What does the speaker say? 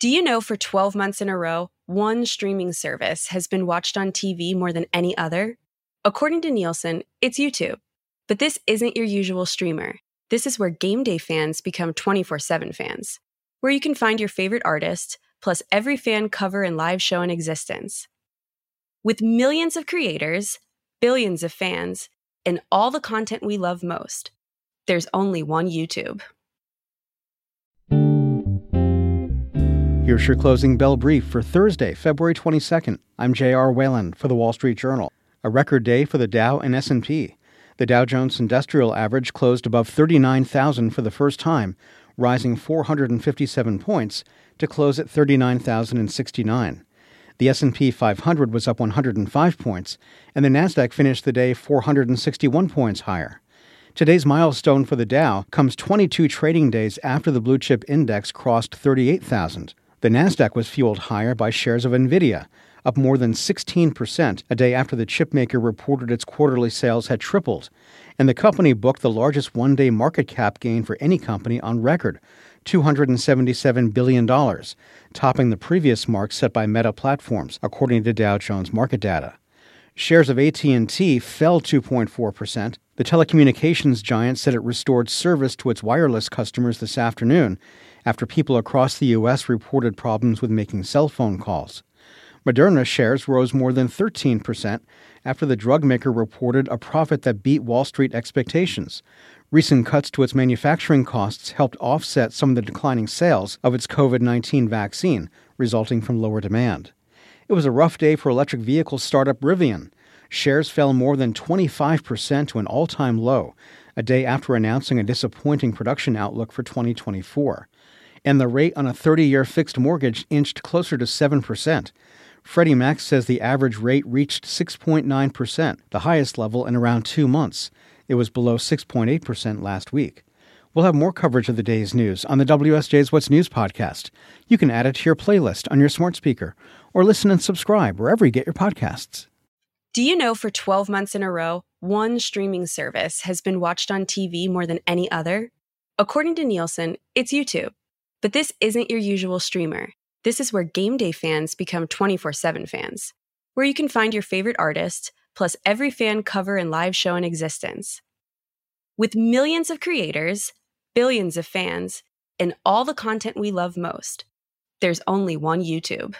Do you know for 12 months in a row, one streaming service has been watched on TV more than any other? According to Nielsen, it's YouTube. But this isn't your usual streamer. This is where game day fans become 24 7 fans, where you can find your favorite artist, plus every fan cover and live show in existence. With millions of creators, billions of fans, and all the content we love most, there's only one YouTube. Here's your closing bell brief for Thursday, February 22nd. I'm J.R. Whalen for the Wall Street Journal. A record day for the Dow and S&P. The Dow Jones Industrial Average closed above 39,000 for the first time, rising 457 points to close at 39,069. The S&P 500 was up 105 points, and the Nasdaq finished the day 461 points higher. Today's milestone for the Dow comes 22 trading days after the blue chip index crossed 38,000. The Nasdaq was fueled higher by shares of Nvidia, up more than 16% a day after the chipmaker reported its quarterly sales had tripled, and the company booked the largest one-day market cap gain for any company on record, $277 billion, topping the previous mark set by Meta Platforms, according to Dow Jones market data. Shares of AT&T fell 2.4%. The telecommunications giant said it restored service to its wireless customers this afternoon after people across the U.S. reported problems with making cell phone calls. Moderna shares rose more than 13% after the drug maker reported a profit that beat Wall Street expectations, Recent cuts to its manufacturing costs helped offset some of the declining sales of its COVID 19 vaccine, resulting from lower demand. It was a rough day for electric vehicle startup Rivian. Shares fell more than 25% to an all time low, a day after announcing a disappointing production outlook for 2024. And the rate on a 30 year fixed mortgage inched closer to 7%. Freddie Mac says the average rate reached 6.9%, the highest level in around two months. It was below 6.8% last week. We'll have more coverage of the day's news on the WSJ's What's News podcast. You can add it to your playlist on your smart speaker or listen and subscribe wherever you get your podcasts. Do you know for 12 months in a row, one streaming service has been watched on TV more than any other? According to Nielsen, it's YouTube. But this isn't your usual streamer. This is where game day fans become 24 7 fans, where you can find your favorite artist, plus every fan cover and live show in existence. With millions of creators, billions of fans, and all the content we love most, there's only one YouTube.